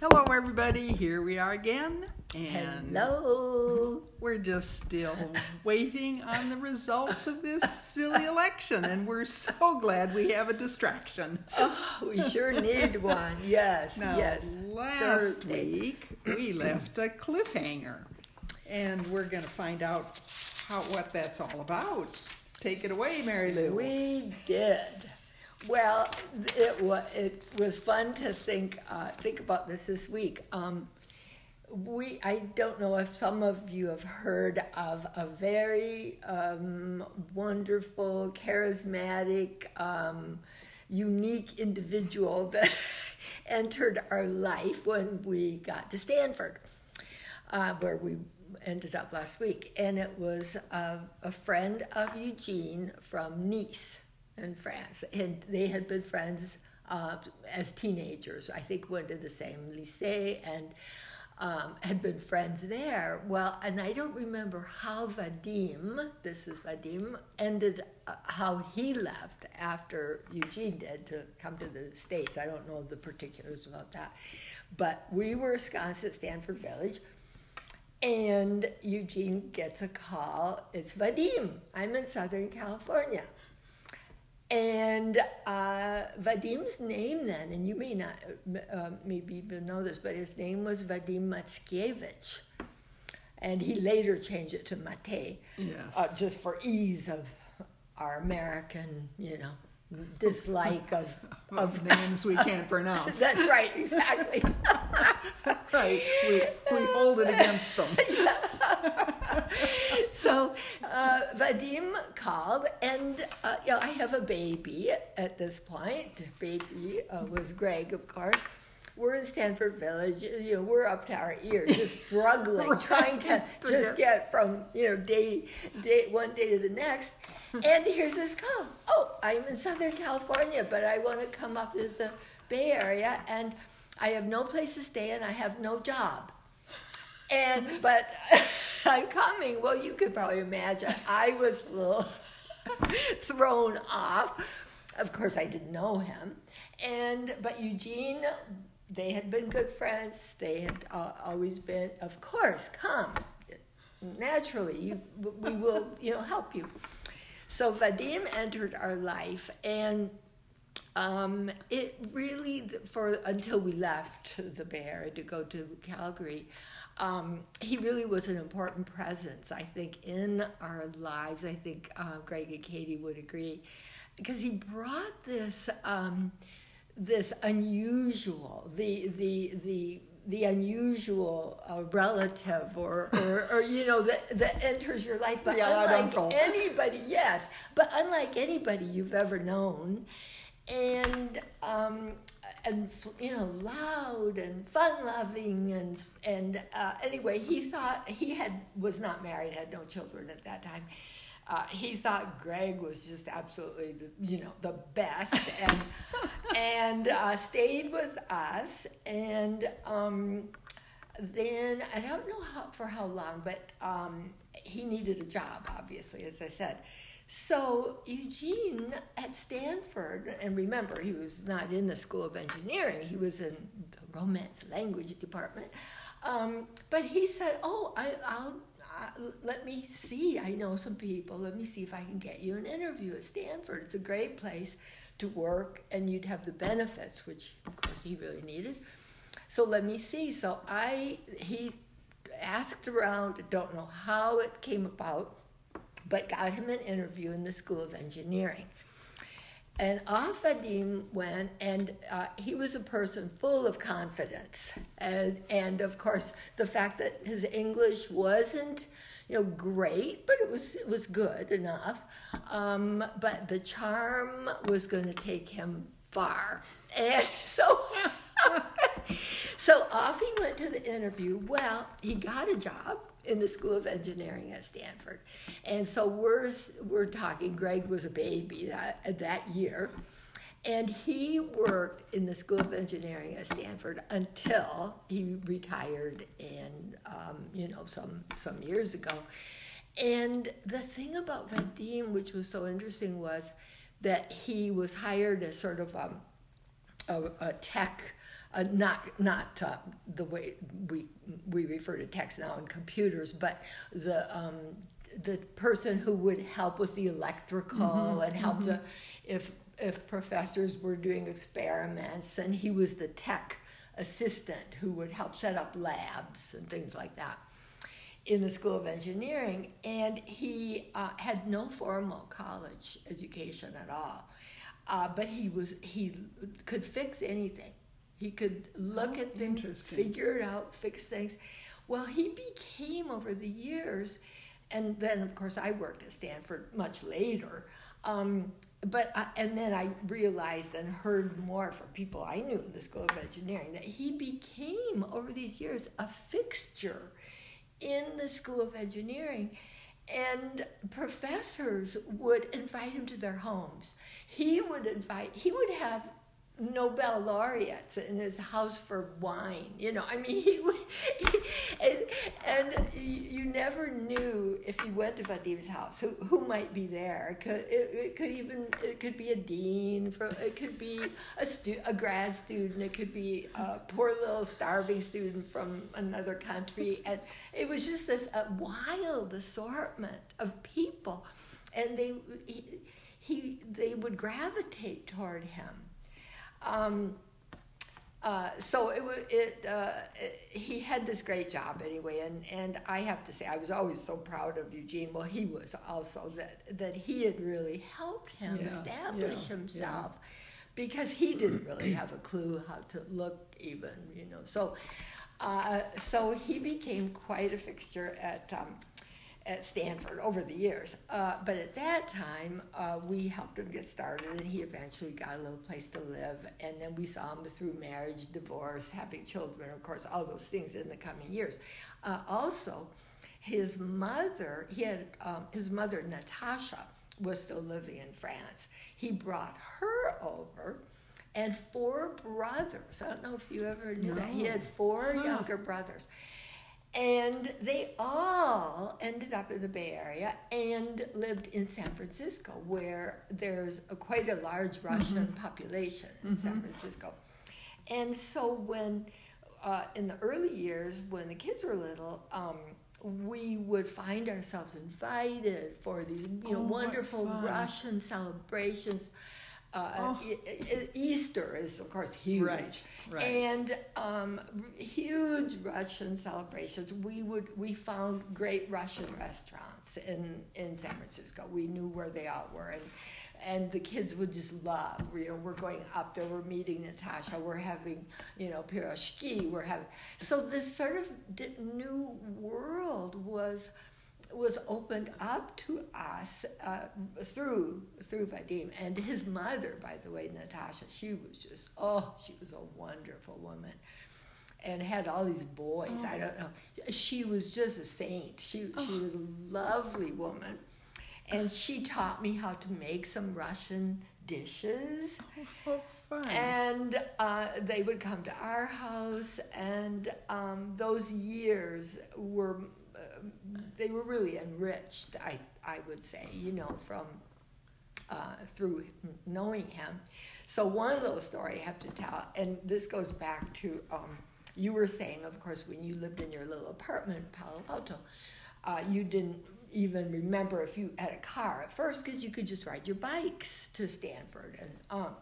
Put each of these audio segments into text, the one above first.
Hello, everybody. Here we are again. And Hello. we're just still waiting on the results of this silly election, and we're so glad we have a distraction. Oh, we sure need one. Yes, Now, yes. last Thursday. week we left a cliffhanger, and we're going to find out how what that's all about. Take it away, Mary Lou. We did. Well, it was it was fun to think uh, think about this this week. Um, we I don't know if some of you have heard of a very um, wonderful, charismatic, um, unique individual that entered our life when we got to Stanford, uh, where we ended up last week, and it was uh, a friend of Eugene from Nice in France, and they had been friends uh, as teenagers. I think went to the same lycée and um, had been friends there. Well, and I don't remember how Vadim, this is Vadim, ended uh, how he left after Eugene did to come to the States. I don't know the particulars about that. But we were ensconced at Stanford Village. And Eugene gets a call. It's Vadim. I'm in Southern California. And uh, Vadim's name then, and you may not uh, maybe even know this, but his name was Vadim Matskiewicz. And he later changed it to Mate, Yes. uh, just for ease of our American, you know, dislike of of names we can't pronounce. That's right, exactly. right. We, we hold it against them. so uh, Vadim called, and uh, you know, I have a baby at this point. Baby uh, was Greg, of course. We're in Stanford Village. You know, we're up to our ears, just struggling, Right. trying to just get- get from you know day, day one day to the next. And here's this call. Oh, I'm in Southern California, but I want to come up to the Bay Area, and I have no place to stay, and I have no job. And but I'm coming. Well, you could probably imagine I was a little thrown off. Of course, I didn't know him, and but Eugene, they had been good friends. They had uh, always been. Of course, come naturally. You, we will, you know, help you. So Vadim entered our life, and um, it really for until we left the Bay Area to go to Calgary, um, he really was an important presence. I think in our lives. I think uh, Greg and Katie would agree because he brought this um, this unusual the the the the unusual uh, relative or, or, or you know that, that enters your life but odd unlike anybody yes but unlike anybody you've ever known and um, and you know loud and fun loving and and uh, anyway he thought he had was not married had no children at that time. Uh, he thought Greg was just absolutely the, you know the best and and uh, stayed with us and um, then I don't know how for how long but um, he needed a job obviously as I said so Eugene at Stanford, and remember, he was not in the School of Engineering; he was in the Romance Language Department. Um, but he said, "Oh, I, I'll uh, let me see. I know some people. Let me see if I can get you an interview at Stanford. It's a great place to work, and you'd have the benefits, which of course he really needed. So let me see. So I he asked around. Don't know how it came about." But got him an interview in the School of Engineering. And off Vadim went, and uh, he was a person full of confidence. And, and of course, the fact that his English wasn't, you know, great, but it was it was good enough. Um, but the charm was going to take him far, and so so off he went to the interview. Well, he got a job in the School of Engineering at Stanford, and so we're we're talking. Greg was a baby that that year, and he worked in the School of Engineering at Stanford until he retired in um, you know some some years ago. And the thing about Vadim, which was so interesting, was that he was hired as sort of um, a, a tech uh, not not uh, the way we we refer to text now in computers, but the um, the person who would help with the electrical Mm-hmm, and help the if if professors were doing experiments, and he was the tech assistant who would help set up labs and things like that in the School of Engineering, and he uh, had no formal college education at all. Uh, but he was he could fix anything. He could look Oh, at things, figure it out, fix things. Well, he became over the years, and then of course I worked at Stanford much later. Um, but I, and then I realized and heard more from people I knew in the School of Engineering that he became over these years a fixture in the School of Engineering. And professors would invite him to their homes. He would invite, he would have Nobel laureates in his house for wine. You know, I mean, he, would- and, and you never knew if you went to Vadim's house who, who might be there. It could, it, it could even it could be a dean, from, it could be a stu- a grad student, it could be a poor little starving student from another country, and it was just this a wild assortment of people, and they he, he they would gravitate toward him. Um, uh, so it was it, uh, it, he had this great job anyway and, and I have to say I was always so proud of Eugene. Well he was also that that he had really helped him Yeah, establish yeah, himself because he didn't really have a clue how to look even you know. So uh, so he became quite a fixture at um, at Stanford over the years. Uh, but at that time, uh, we helped him get started, and he eventually got a little place to live. And then we saw him through marriage, divorce, having children, of course, all those things in the coming years. Uh, also, his mother, he had um, his mother Natasha was still living in France. He brought her over. And four brothers. I don't know if you ever knew that. He had four Huh. younger brothers. And they all ended up in the Bay Area and lived in San Francisco, where there's a, quite a large Russian population in San Francisco. And so, when uh, in the early years, when the kids were little, um, we would find ourselves invited for these, you know, Oh, wonderful. Russian celebrations. Uh, Oh. Easter is, of course, huge. Right, right. And um, huge Russian celebrations. We would we found great Russian restaurants in in San Francisco. We knew where they all were, and and the kids would just love. You know, we're going up there. We're meeting Natasha. We're having you know pierogi. We're having so this sort of new world was was opened up to us uh, through through Vadim and his mother, by the way, Natasha. She was just oh, she was a wonderful woman, and had all these boys. I don't know. She was just a saint. She she was a lovely woman, and she taught me how to make some Russian dishes. Oh, fun. And uh, they would come to our house, and um, those years were they were really enriched. I I would say, you know, from uh, through knowing him. So one little story I have to tell, and this goes back to um, you were saying, of course, when you lived in your little apartment in Palo Alto, uh, you didn't even remember if you had a car at first because you could just ride your bikes to Stanford, and um,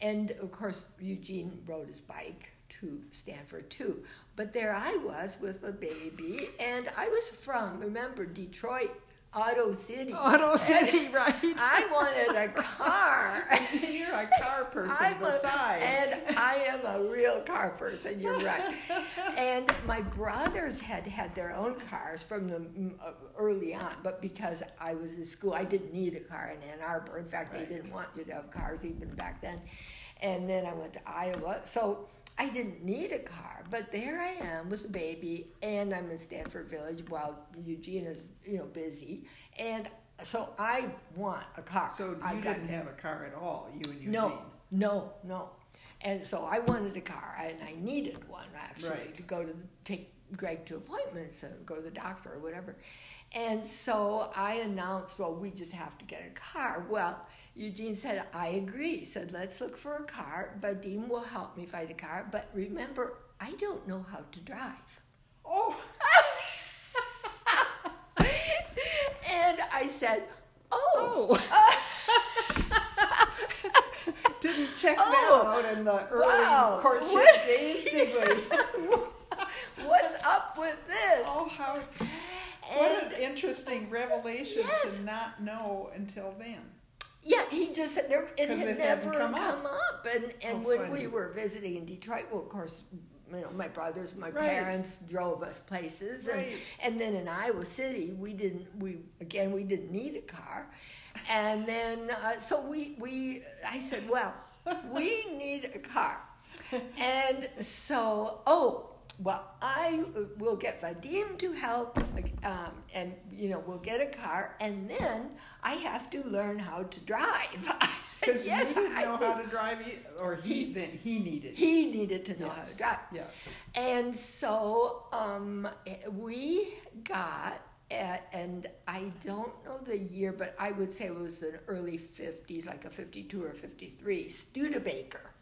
and of course Eugene rode his bike to Stanford too. But there I was with a baby, and I was from remember Detroit, Auto City. Auto City, right? I wanted a car. You're a car person I'm a- and I am a real car person. You're right. and my brothers had had their own cars from the mm, uh, early on, but because I was in school, I didn't need a car in Ann Arbor. In fact, Right. they didn't want you to have cars even back then. And then I went to Iowa, so I didn't need a car. But there I am with a baby, and I'm in Stanford Village while Eugene is, you know, busy, and. So I want a car. so I you didn't have a car at all, you and Eugene. no, no, no. And so I wanted a car, and I needed one actually Right. to go to take Greg to appointments and go to the doctor or whatever. And so I announced, well, we just have to get a car. Well, Eugene said, I agree. He said, let's look for a car. Vadim will help me find a car. But remember, I don't know how to drive. Oh, And I said, oh. oh. Didn't check Oh, that out in the early wow. courtship What? days, did we? What's up with this? Oh, how what And an interesting revelation Yes. to not know until then. yeah, he just said there it had it never come, come up. And and How when funny. we were visiting in Detroit, well, of course, you know, my brothers, my Right. parents drove us places, and Right. and then in Iowa City, we didn't we again we didn't need a car, and then uh, so we we I said, well, we need a car, and so oh. Well, I will get Vadim to help, um, and you know we'll get a car, and then I have to learn how to drive. Because yes, you didn't I know think how to drive, or he, then he needed. he needed to know how to drive. Yes. And so um, we got at, and I don't know the year, but I would say it was the early 50s, like a 52 or 53, Studebaker.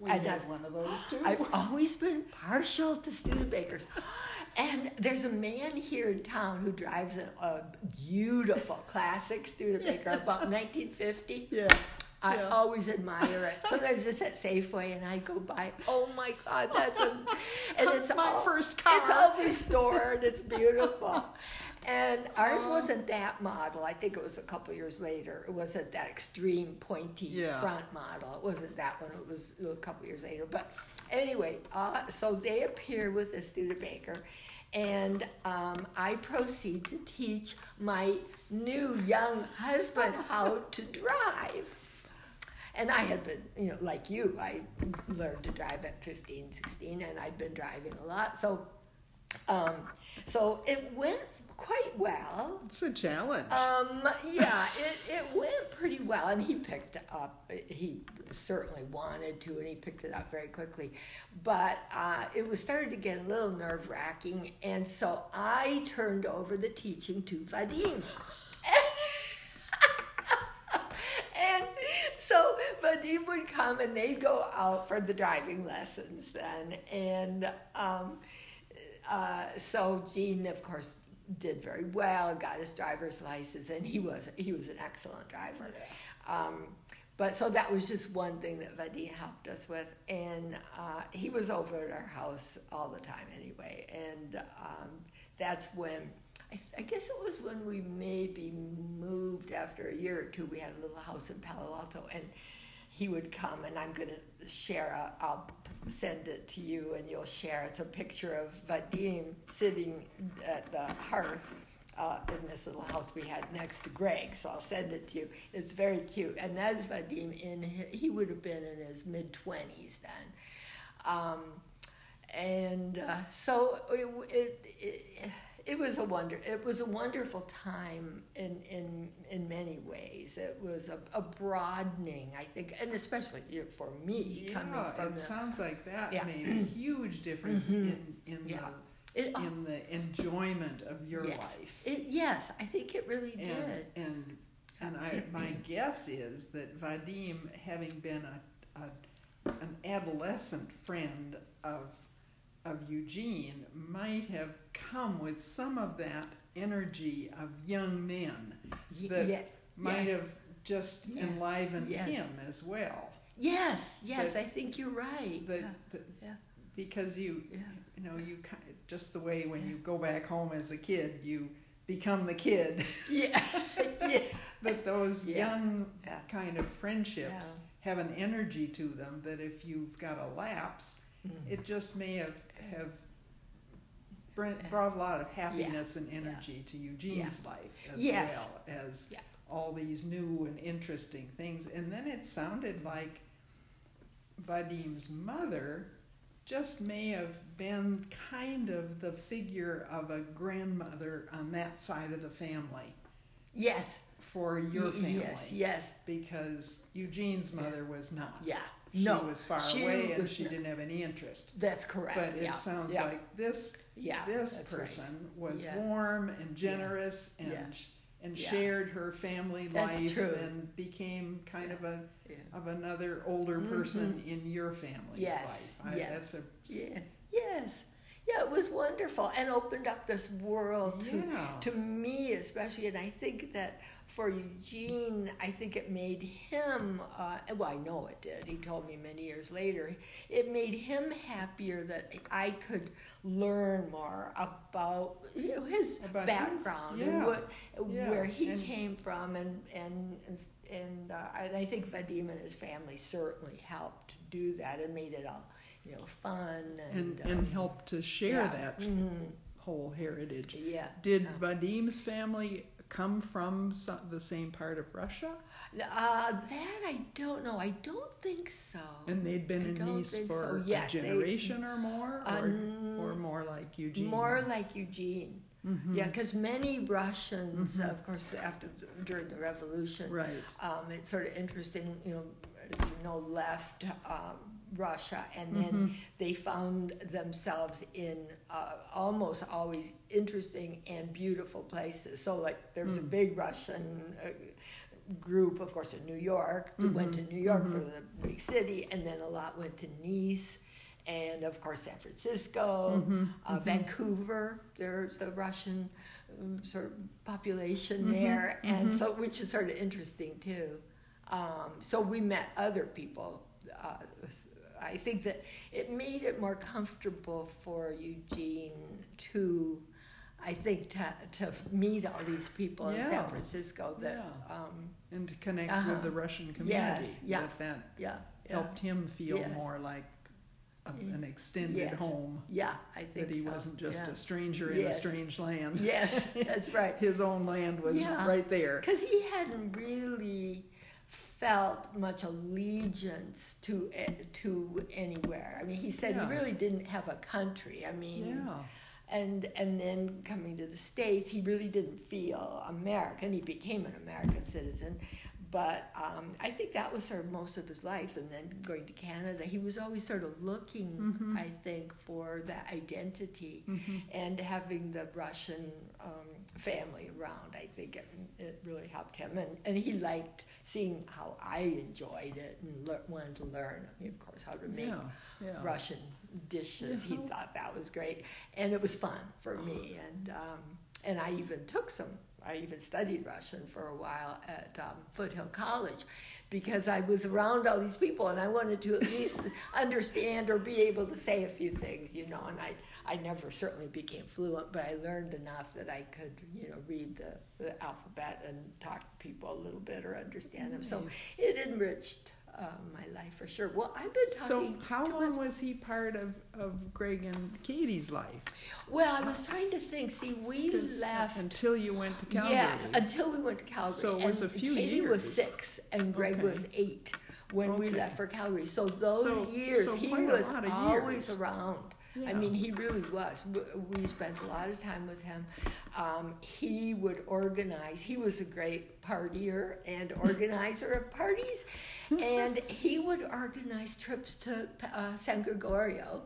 We And I've- one of those too. I've always been partial to Studebakers. And there's a man here in town who drives a, a beautiful classic Studebaker, about 1950. yeah. I Yeah. always admire it. Sometimes it's at Safeway, and I go by. Oh my God, that's a, and it's My all, first It's car. all restored. It's beautiful, and ours Oh. wasn't that model. I think it was a couple years later. It wasn't that extreme pointy Yeah. front model. It wasn't that one. It was a couple years later. But anyway, uh, so they appear with the Studebaker. And um, I proceed to teach my new young husband how to drive. And I had been, you know, like you, I learned to drive at 15, 16, and I'd been driving a lot. So, um, so it went quite well. It's a challenge. Um, yeah, it, it went pretty well, and he picked up. He certainly wanted to, and he picked it up very quickly. But uh, it was starting to get a little nerve wracking, and so I turned over the teaching to Vadim. So Vadim would come, and they'd go out for the driving lessons then, and. Um, uh, so Gene, of course, did very well, got his driver's license, and he was he was an excellent driver. Um, but so that was just one thing that Vadim helped us with, and uh, he was over at our house all the time anyway, and um, that's when. I, th- I guess it was when we maybe moved after a year or two. We had a little house in Palo Alto, and he would come, and I'm going to share. A, I'll send it to you, and you'll share. It's a picture of Vadim sitting at the hearth uh, in this little house we had next to Greg. So I'll send it to you. It's very cute, and that's Vadim. In hi- he would have been in his mid twenties then, um, and uh, so it, it, it it was a wonder. It was a wonderful time in in in many ways. It was a, a broadening, I think, and especially for me coming yeah, from it the sounds like that Yeah. made a huge difference Mhm. in in Yeah. the it, in the enjoyment of your yes, life. it, yes, I think it really and did. and and I my guess is that Vadim, having been a, a an adolescent friend of of Eugene, might have come with some of that energy of young men that yes, might yes. have just Yeah. enlivened Yes. him as well. Yes, yes, that- I think you're right. That, yeah. that yeah. because you Yeah. you know you ki- just the way when you go back home as a kid you become the kid Yeah. yeah. that those young kind of friendships have an energy to them that if you've got a lapse Mhm. it just may have have brought a lot of happiness and energy to Eugene's life as Yes. well as Yeah. all these new and interesting things and then it sounded like Vadim's mother just may have been kind of the figure of a grandmother on that side of the family Yes. for your family Yes, yes, because Eugene's mother was not. yeah. She no, was far she away and she not- didn't have any interest. That's correct. But it yeah. sounds yeah. like this yeah, this that's right. person was warm and generous and and shared her family That's life true. and became kind of a of another older mm-hmm. person in your family's Yes, life. I, yeah. That's a Yeah. Yes. Yeah, it was wonderful and opened up this world to to me especially and I think that for Eugene, I think it made him, uh, well, I know it did. He told me many years later. It made him happier that I could learn more about you know, his About his- background yeah, and what, yeah, where he and- came from. And, and, and, and, uh, and I think Vadim and his family certainly helped do that and made it all you know, fun and, and, um, and help to share yeah, that mhm, whole heritage. yeah. Did. Vadim's family come from so- the same part of Russia? Uh, that I don't know. I don't think so. And they'd been I in Nice for so. Yes, a they- generation or more? Or, Um, or more like Eugene? More like Eugene. Mhm. Yeah, because many Russians, of course, after during the revolution, Right. um, it's sort of interesting. You know, as you know, left um, Russia, and then Mm-hmm. they found themselves in uh, almost always interesting and beautiful places. So, like, there's Mm. a big Russian. Uh, group of course in new york went Mm-hmm. to new york for the big city and then a lot went to nice and of course San Francisco, Mm-hmm. uh, Vancouver. There's a Russian um, sort of population Mm-hmm. there, and so which is sort of interesting too. Um, so we met other people. Uh, I think that it made it more comfortable for Eugene to, I think, to, to meet all these people in San Francisco. That, Yeah. um, And to connect Uh-huh. with the Russian community. Yes, yeah. That, that yeah, yeah, helped him feel Yes. more like a, an extended Yes. home. yeah. I think That he so. wasn't just yeah. a stranger in a strange land. Yes, that's right. His own land was Yeah. right there. Because he hadn't really felt much allegiance to eh, to anywhere. I mean, he said Yeah. he really didn't have a country. I mean, Yeah. and and then coming to the states, he really didn't feel American. He became an American citizen, but um, I think that was sort of most of his life. And then going to Canada, he was always sort of looking, Mm-hmm. I think, for that identity, and having the Russian um, family around. I think it, it really helped him, and and he liked seeing how I enjoyed it and lear- wanted to learn. I mean, of course, how to make Yeah. Yeah. Russian dishes. He thought that was great, and it was fun for me. And um, and I even took some. I even studied Russian for a while at um, Foothill College, because I was around all these people, and I wanted to at least understand or be able to say a few things, you know. And I I never certainly became fluent, but I learned enough that I could, you know, read the, the alphabet and talk to people a little bit or understand them. So it enriched. Uh, my life for sure. Well, I've been talking. So how long much. was he part of, of Greg and Katie's life? Well, I was trying to think. See, we left. Until you went to Calgary. Yes, until we went to Calgary. So it was and a few years. Katie was six, and Greg Okay. was eight when we left for Calgary. So those So- years, so he was always years. around. I mean, he really was. We spent a lot of time with him. Um, he would organize. He was a great partier and organizer of parties, and he would organize trips to uh, San Gregorio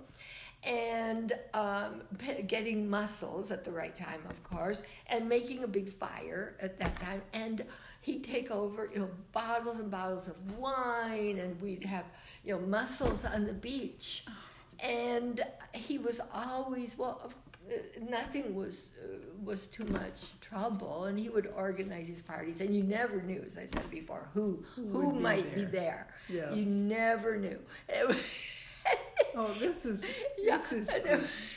and um, p- getting mussels at the right time, of course, and making a big fire at that time. And he'd take over, you know, bottles and bottles of wine, and we'd have, you know, mussels on the beach. And he was always well. uh, Nothing was uh, was too much trouble, and he would organize his parties, and you never knew, as I said before, who who, would be might be there. there. Yes. You never knew. Oh, this is Yeah, this is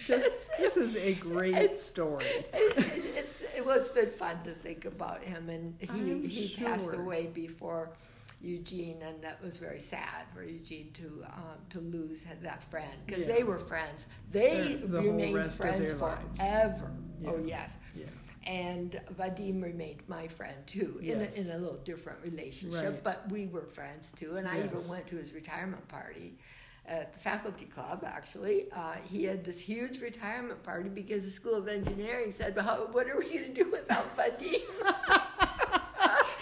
just, this is a great story. it, it, it's it was been fun to think about him, and he I'm he passed away before Eugene, and that was very sad for Eugene to um, to lose that friend because Yeah. they were friends. They the remained friends forever. Oh yes. Yeah. And Vadim remained my friend too, in, a, in a little different relationship, Right. but we were friends too. And I even went to his retirement party at the faculty club, actually. Uh, he had this huge retirement party because the School of Engineering said, well, What are we going to do without Vadim?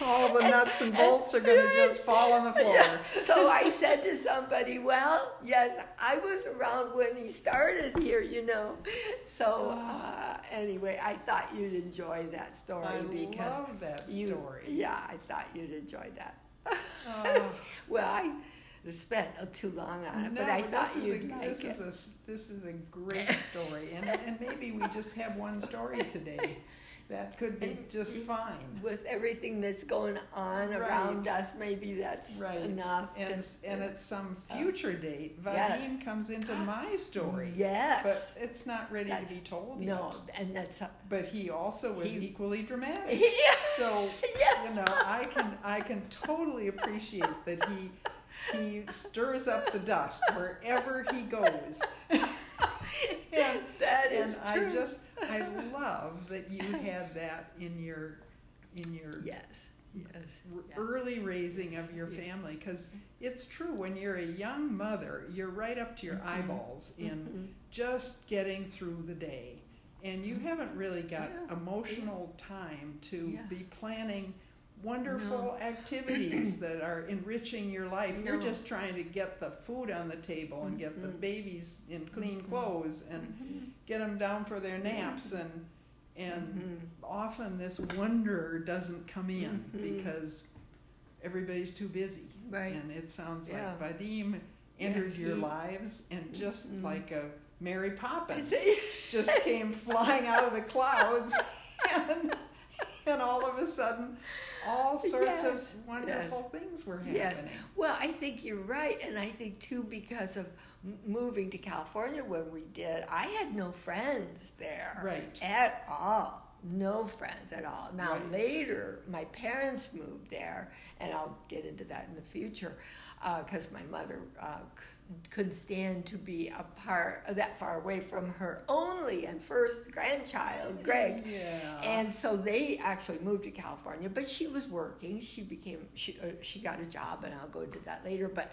all the nuts and bolts are going to just fall on the floor. So I said to somebody, "Well, yes, I was around when he started here, you know." So uh, anyway, I thought you'd enjoy that story I because love that you, story. yeah, I thought you'd enjoy that. Oh. well, I spent too long on it, No, but I thought you'd a, like this it. Is a, this is a great story, and, and maybe we just have one story today. That could be And just fine. With everything that's going on around Right. us, maybe that's Right. enough. And, to- s- and at some uh, future date, yes. Vadim comes into my story. Yes. But it's not ready That's- to be told no, yet. and that's But he also was He- equally dramatic. yes. So Yes. you know, I can I can totally appreciate that he he stirs up the dust wherever he goes. and That and is I true. just I love that you had that in your in your Yes. Yes. yeah. early raising of your Yeah. family because it's true when you're a young mother you're right up to your Mhm. eyeballs in Mhm. just getting through the day and you haven't really got Yeah. emotional time to Yeah. be planning wonderful activities that are enriching your life you're just trying to get the food on the table and get the Mhm. babies in clean Mhm. clothes and Mhm. get them down for their naps and and Mhm. often this wonder doesn't come in Mhm. because everybody's too busy. Right. And it sounds Yeah. like Vadim entered Yeah, your lives and just Mhm. like a Mary Poppins just came flying out of the clouds and, and all of a sudden all sorts Yes, of wonderful things were happening. Yes. Well, I think you're right, and I think too because of moving to California when we did, I had no friends there Right. at all. No friends at all. Now Right. later, my parents moved there, and I'll get into that in the future, because my mother uh, c- couldn't stand to be apart that far away from her only and first grandchild, Greg. Yeah. And so they actually moved to California, but she was working. She became she uh, she got a job, and I'll go into that later. But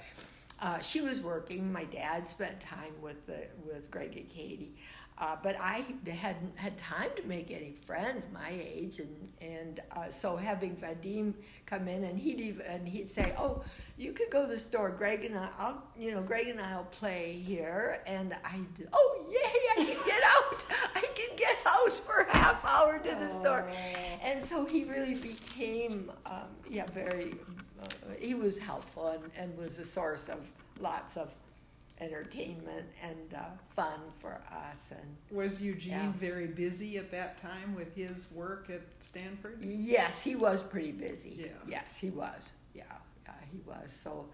uh, she was working. My dad spent time with the with Greg and Katie, uh, but I hadn't had time to make any friends my age, and and uh, so having Vadim come in, and he'd even and he'd say, "Oh, you could go to the store, Greg and I. I'll you know Greg and I'll play here," and I oh yay, I can get out. I can get out for a half hour to the store. Oh. And so he really became, um, yeah, very, uh, he was helpful and, and was a source of lots of entertainment and uh, fun for us. And Was Eugene Yeah. very busy at that time with his work at Stanford? yes, he was pretty busy. Yeah. Yes, he was. Yeah, yeah, he was. So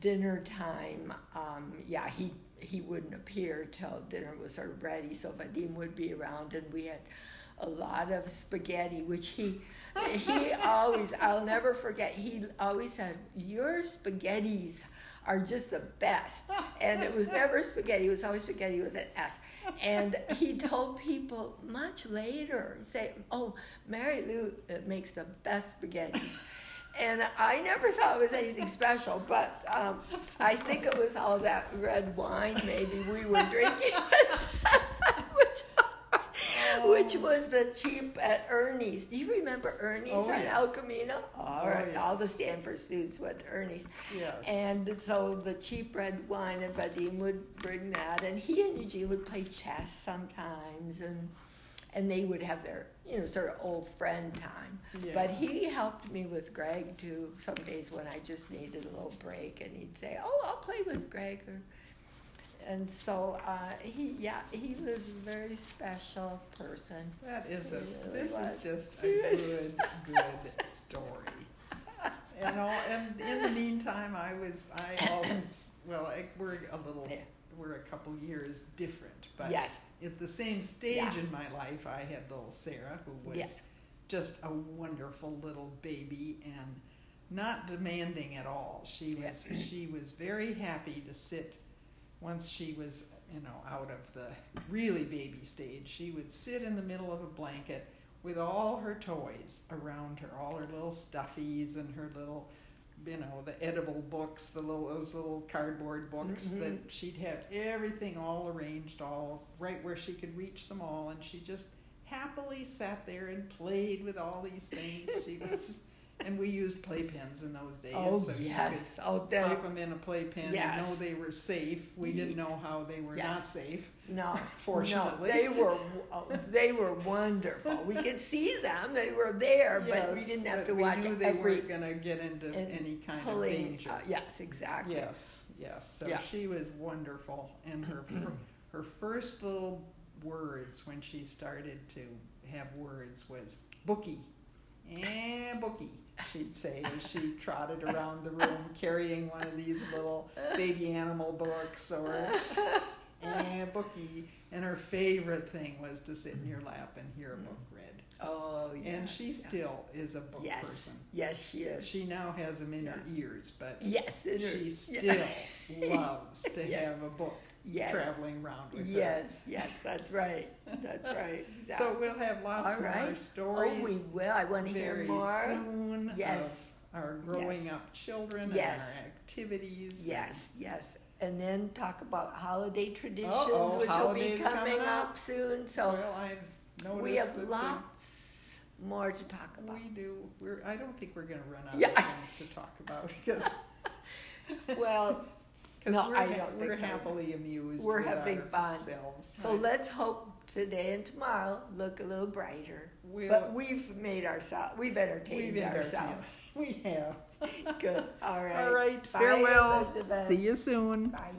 dinner time, um, yeah, he he wouldn't appear till dinner was sort of ready. So Vadim would be around, and we had a lot of spaghetti, which he he always I'll never forget. He always said, "Your spaghettis." Are just the best, and it was never spaghetti. It was always spaghetti with an S. And he told people much later, say, "Oh, Mary Lou uh, makes the best spaghetti. And I never thought it was anything special, but um, I think it was all that red wine maybe we were drinking, which was the cheap at Ernie's. Do you remember Ernie's Oh, on yes. El Camino? Oh, all Oh, right, all the. Stanford students went to Ernie's. Yes. And so the cheap red wine, and Vadim would bring that, and he and Eugene would play chess sometimes, and and they would have their you know sort of old friend time. Yeah. But he helped me with Greg too. Some days when I just needed a little break, and he'd say, "Oh, I'll play with Greg," or, and so uh, he yeah he was a very special person. That is a. Really This was. is just a good, good story. And all, and in the meantime, I was I always well I, we're a little we're a couple years different, but Yes. at the same stage Yeah. in my life, I had little Sarah who was Yes. just a wonderful little baby and not demanding at all. She was she was very happy to sit once she was you know out of the really baby stage. She would sit in the middle of a blanket with all her toys around her, all her little stuffies and her little you know the edible books, the little those little cardboard books Mhm. that she'd have everything all arranged, all right where she could reach them all, and she just happily sat there and played with all these things. She was and we used playpens in those days. Oh so you yes. Oh, that pop them in a playpen Yes. and know they were safe. We didn't know how they were Yes. not safe. no. Fortunately. No, they were uh, they were wonderful. We could see them; they were there, but we didn't have to we watch knew they every weren't going to get into any kind of danger. Uh, yes, exactly. Yes, yes. So Yeah. she was wonderful, and her her first little words when she started to have words was bookie, and bookie. She'd say as she trotted around the room carrying one of these little baby animal books or and bookie. And her favorite thing was to sit in your lap and hear a book read. Oh, yes. And she yeah. still is a book yes, person. yes, she is. She now has them in her ears, but Yes, in her- she yeah. still loves to Yes. have a book Yes. traveling around with her. Yes, yes, that's right. That's right. Exactly. So we'll have lots All more right. stories oh, we will. I want to hear more. soon Yes. of our growing Yes. up children Yes. and our activities. Yes, yes. And then talk about holiday traditions, Uh-oh, which will be coming coming up. up. soon. So well, we have the- uh, lots more to talk about. We do. We're. I don't think we're going to run out Yeah. of things to talk about because well, No, we're, I don't we're so. happily amused. We're having fun. ourselves. so let's hope today and tomorrow look a little brighter. we'll, but we've made ourselves, we've entertained we've ourselves. We have. Good. All right. All right. Bye, Farewell. Elizabeth. See you soon. Bye.